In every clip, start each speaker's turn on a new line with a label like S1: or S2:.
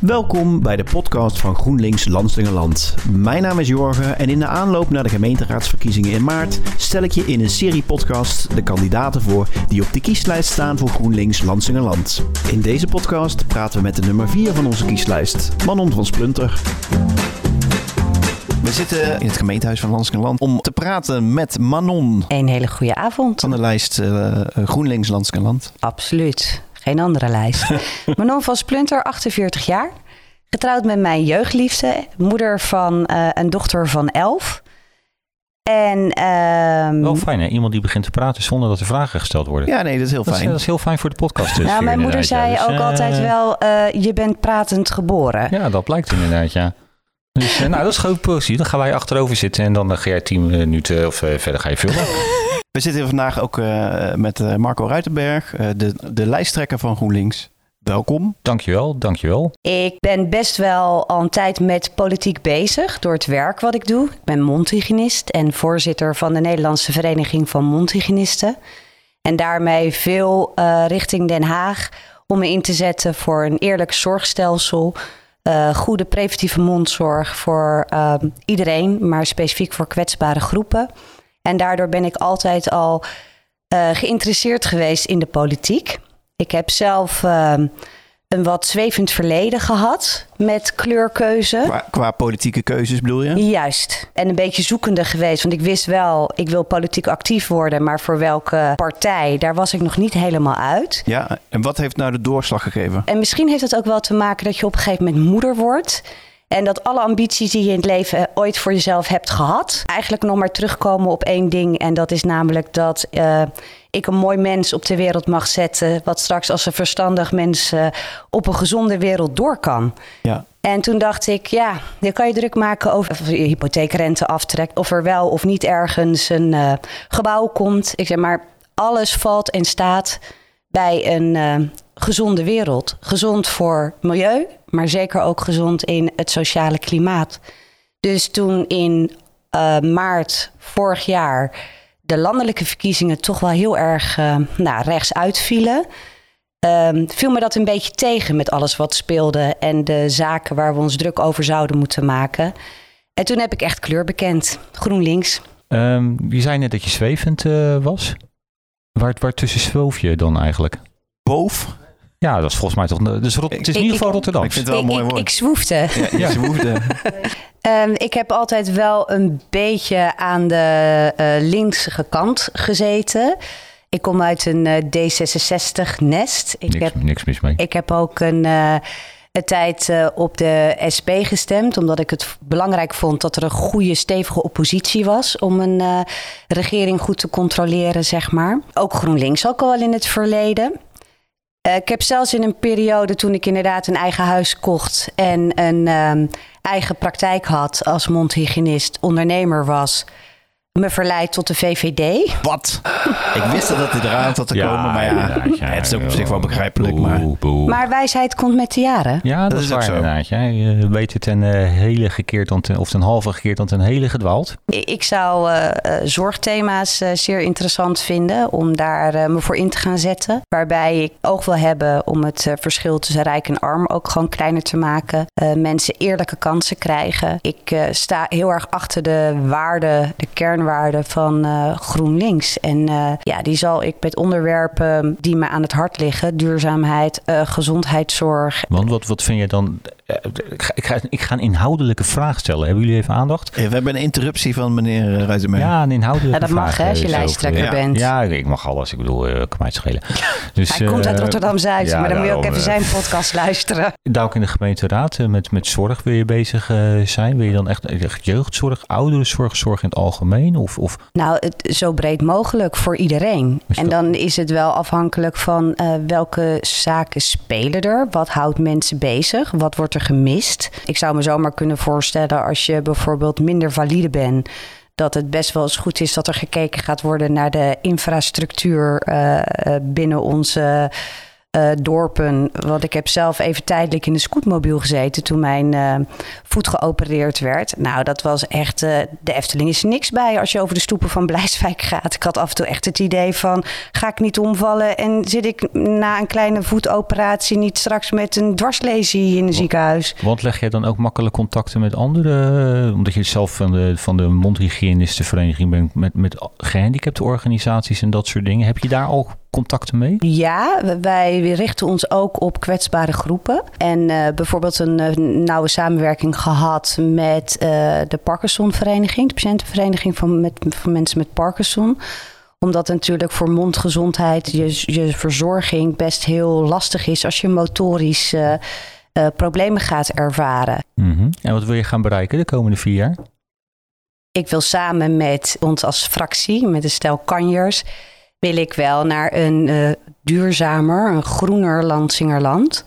S1: Welkom bij de podcast van GroenLinks Landslingerland. Mijn naam is Jorgen en in de aanloop naar de gemeenteraadsverkiezingen in maart stel ik je in een serie podcast de kandidaten voor die op de kieslijst staan voor GroenLinks Landslingerland. In deze podcast praten we met de nummer 4 van onze kieslijst, Manon van Splunter. We zitten in het gemeentehuis van Landslingerland om te praten met Manon
S2: Een hele goede avond.
S1: van de lijst eh, GroenLinks Landslingerland.
S2: Absoluut. Geen andere lijst. Manon van Splunter, 48 jaar. Getrouwd met mijn jeugdliefde. Moeder van eh, een dochter van 11. En ehm,
S3: Wel fijn hè, iemand die begint te praten zonder dat er vragen gesteld worden.
S1: Ja, nee, dat is heel
S3: dat, is,
S1: fijn.
S3: dat is heel fijn voor de podcast. dus,
S2: nou, mijn moeder zei
S3: ja. Dus,
S2: ook
S3: eh,
S2: altijd wel, eh, je bent pratend geboren.
S3: Ja, dat blijkt inderdaad, ja. Dus, eh, nou, dat is gewoon positief. Dan gaan wij achterover zitten en dan eh, ga jij tien minuten of eh, verder ga je vullen.
S1: We zitten hier vandaag ook eh, met eh, Marco Ruitenberg, eh, de, de lijsttrekker van GroenLinks. Welkom.
S3: Dankjewel, dankjewel.
S2: Ik ben best wel al een tijd met politiek bezig door het werk wat ik doe. Ik ben mondhygiënist en voorzitter van de Nederlandse Vereniging van Mondhygiënisten. En daarmee veel eh, richting Den Haag om me in te zetten voor een eerlijk zorgstelsel. eh, goede preventieve mondzorg voor eh, iedereen, maar specifiek voor kwetsbare groepen. En daardoor ben ik altijd al eh, geïnteresseerd geweest in de politiek. Ik heb zelf eh, een wat zwevend verleden gehad met kleurkeuze.
S1: Qua, qua politieke keuzes bedoel je?
S2: Juist. En een beetje zoekende geweest. Want ik wist wel, ik wil politiek actief worden. Maar voor welke partij, daar was ik nog niet helemaal uit.
S1: Ja, en wat heeft nou de doorslag gegeven?
S2: En misschien heeft het ook wel te maken dat je op een gegeven moment moeder wordt. En dat alle ambities die je in het leven ooit voor jezelf hebt gehad, eigenlijk nog maar terugkomen op één ding. En dat is namelijk dat eh, ik een mooi mens op de wereld mag zetten. Wat straks als een verstandig mens eh, op een gezonde wereld door kan.
S1: Ja.
S2: En toen dacht ik, ja, dan kan je druk maken over of je hypotheekrente aftrekt. Of er wel of niet ergens een eh, gebouw komt. Ik zeg maar, alles valt en staat bij een gezonde wereld. Gezond voor milieu, maar zeker ook gezond in het sociale klimaat. Dus toen in eh, maart vorig jaar de landelijke verkiezingen toch wel heel erg eh, nou, rechts uitvielen. Ehm, viel me dat een beetje tegen met alles wat speelde en de zaken waar we ons druk over zouden moeten maken. En toen heb ik echt kleur bekend. GroenLinks.
S3: Ehm, je zei net dat je zwevend eh, was. Waar, waar tussen zwoof je dan eigenlijk?
S1: Boof?
S3: Ja, dat is volgens mij toch... Dus Rot- het is in
S2: Ik-
S3: ieder geval
S2: ik-
S3: Rotterdam.
S1: Ik vind het wel
S2: ik,
S1: een mooi
S2: ik,
S1: woord.
S2: ik zwoefde.
S1: ja.
S2: Ehm, ik heb altijd wel een beetje aan de eh linkse kant gezeten. Ik kom uit een eh, D66-nest. Ik
S3: Niks,
S2: heb
S3: niks mis mee.
S2: Ik heb ook een, eh, een tijd eh, op de SP gestemd, omdat ik het belangrijk vond dat er een goede, stevige oppositie was om een eh, regering goed te controleren, zeg maar. Ook GroenLinks ook al wel in het verleden. Eh, ik heb zelfs in een periode toen ik inderdaad een eigen huis kocht en een ehm, eigen praktijk had als mondhygiënist, ondernemer was, me verleid tot de VVD.
S1: Wat? Ik wist dat het eraan zat te komen, maar ja, het is ook op zich wel begrijpelijk.
S3: Boe,
S1: Maar
S3: boe.
S2: Maar wijsheid komt met de jaren.
S3: Ja, dat,
S1: Dat
S3: is
S1: is ook
S3: waar
S1: zo.
S3: inderdaad. Je weet het ten eh, hele gekeerd dan ten, of ten halve gekeerd dan ten hele gedwaald.
S2: Ik zou eh, eh, zorgthema's eh, zeer interessant vinden om daar eh, me voor in te gaan zetten. Waarbij ik oog wil hebben om het eh, verschil tussen rijk en arm ook gewoon kleiner te maken. Eh, mensen eerlijke kansen krijgen. Ik eh, sta heel erg achter de waarden, de kernwaarden van eh, GroenLinks. En eh, ja, die zal ik met onderwerpen die me aan het hart liggen: duurzaamheid, eh, gezondheidszorg.
S3: Want wat, wat vind je dan... eh, ik, ga, ik, ga, ik ga een inhoudelijke vraag stellen. Hebben jullie even aandacht?
S1: Eh, we hebben een interruptie van meneer eh, Ruitenberg.
S3: Ja, een inhoudelijke
S2: Ja, dat mag,
S3: vraag.
S2: hè, als je
S3: eh,
S2: lijsttrekker bent.
S3: Ja, ik mag alles. Ik bedoel, eh, kan mij het schelen. Dus,
S2: Hij komt uit Rotterdam-Zuid,
S3: ja,
S2: maar dan moet je ook even zijn podcast luisteren.
S3: Daar ook in de gemeenteraad met, met zorg wil je bezig zijn? Wil je dan echt, echt jeugdzorg, ouderenzorg, zorg in het algemeen? Of, of
S2: Nou, het, zo breed mogelijk voor iedereen. En dan is het wel afhankelijk van eh, welke zaken spelen er. Wat houdt mensen bezig? Wat wordt er gemist? Ik zou me zomaar kunnen voorstellen als je bijvoorbeeld minder valide bent. Dat het best wel eens goed is dat er gekeken gaat worden naar de infrastructuur eh, eh, binnen onze eh, dorpen. Want ik heb zelf even tijdelijk in de scootmobiel gezeten toen mijn uh, voet geopereerd werd. Nou, dat was echt. Uh, de Efteling is niks bij als je over de stoepen van Blijswijk gaat. Ik had af en toe echt het idee van: ga ik niet omvallen en zit ik na een kleine voetoperatie niet straks met een dwarslesie in een ziekenhuis?
S3: Want leg jij dan ook makkelijk contacten met anderen? Omdat je zelf van de, van de mondhygiënistenvereniging bent met, met gehandicapte organisaties en dat soort dingen. Heb je daar ook contacten mee?
S2: Ja, wij richten ons ook op kwetsbare groepen. En uh, bijvoorbeeld een uh, nauwe samenwerking gehad met uh, de Parkinsonvereniging, de patiëntenvereniging van, met, van mensen met Parkinson omdat natuurlijk voor mondgezondheid je, je verzorging best heel lastig is als je motorisch problemen gaat ervaren.
S3: Mm -hmm. En wat wil je gaan bereiken de komende vier jaar?
S2: Ik wil samen met ons als fractie, met de stel kanjers, wil ik wel naar een uh, duurzamer, een groener Landsingerland.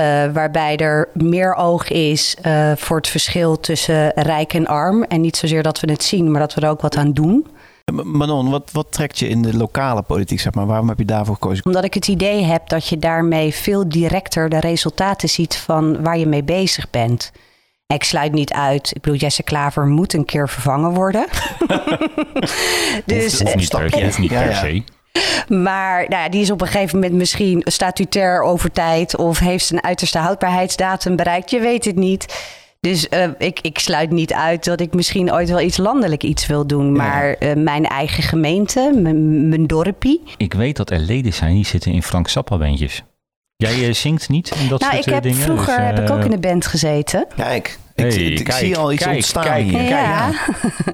S2: Uh, waarbij er meer oog is uh, voor het verschil tussen rijk en arm. En niet zozeer dat we het zien, maar dat we er ook wat aan doen.
S1: Manon, wat, wat trekt je in de lokale politiek, zeg maar? Waarom heb je daarvoor gekozen?
S2: Omdat ik het idee heb dat je daarmee veel directer de resultaten ziet van waar je mee bezig bent. Ik sluit niet uit. Ik bedoel, Jesse Klaver moet een keer vervangen worden.
S3: dus, of, niet, per, of niet per se.
S2: Maar nou ja, die is op een gegeven moment misschien statutair over tijd of heeft zijn uiterste houdbaarheidsdatum bereikt. Je weet het niet. Dus uh, ik, ik sluit niet uit dat ik misschien ooit wel iets landelijk iets wil doen. Maar uh, mijn eigen gemeente, mijn dorpie.
S3: Ik weet dat er leden zijn die zitten in Frank Zappa-bandjes. Jij uh, zingt niet in dat
S2: nou,
S3: soort
S2: ik heb,
S3: dingen?
S2: Vroeger dus, heb ik ook in de band gezeten.
S1: Kijk, ik, hey, ik, ik kijk, zie al iets
S3: kijk,
S1: ontstaan
S3: kijk,
S1: hier.
S2: Ja. ja.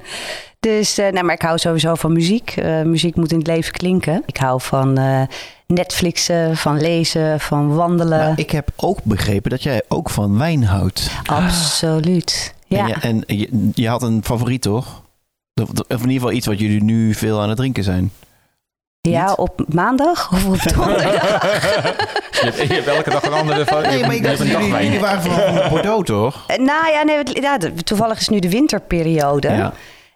S2: dus, uh, nou, maar ik hou sowieso van muziek. Uh, muziek moet in het leven klinken. Ik hou van uh, Netflixen, van lezen, van wandelen.
S1: Nou, ik heb ook begrepen dat jij ook van wijn houdt.
S2: Absoluut, ja.
S1: En, je, en je, je had een favoriet, toch? Of in ieder geval iets wat jullie nu veel aan het drinken zijn.
S2: Ja,
S1: Niet?
S2: op maandag of op donderdag?
S3: je, hebt, je hebt elke dag een andere van.
S1: Nee, maar ik dacht, jullie, jullie waren van de Bordeaux, toch?
S2: nou ja, nee, ja, toevallig is nu de winterperiode.
S1: Ja.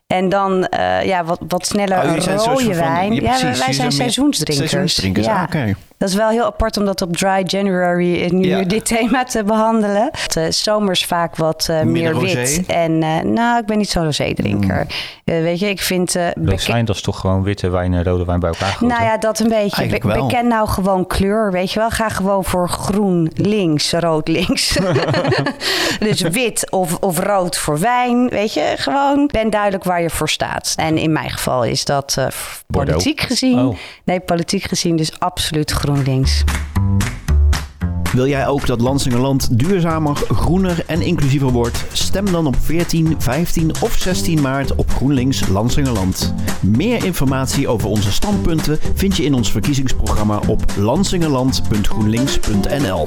S2: En dan uh, ja, wat, wat sneller
S1: Oh,
S2: een rode
S1: van-
S2: wijn.
S1: ja,
S2: wij zijn seizoensdrinkers.
S1: Seizoensdrinkers,
S2: Ja.
S1: ah, oké.
S2: Dat is wel heel apart om dat op Dry January eh, nu
S1: Ja.
S2: dit thema te behandelen. Uh, zomers vaak wat uh,
S1: Meer rosé?
S2: wit. En uh, nou, ik ben niet zo'n rosé-drinker.
S1: Mm.
S2: Uh, weet je, ik vind... uh,
S3: Rozijn, dat is toch gewoon witte wijn en rode wijn bij elkaar gegoten?
S2: nou ja, dat een beetje. Be-
S1: wel.
S2: beken nou gewoon kleur, weet je wel. Ga gewoon voor groen links, rood links. dus wit of, of rood voor wijn, weet je. Gewoon ben duidelijk waar je voor staat. En in mijn geval is dat eh, politiek gezien.
S3: Oh.
S2: Nee, politiek gezien dus absoluut GroenLinks.
S1: Wil jij ook dat Lansingerland duurzamer, groener en inclusiever wordt? Stem dan op 14, 15 of 16 maart op GroenLinks Lansingerland. Meer informatie over onze standpunten vind je in ons verkiezingsprogramma op lansingerland.groenlinks.nl.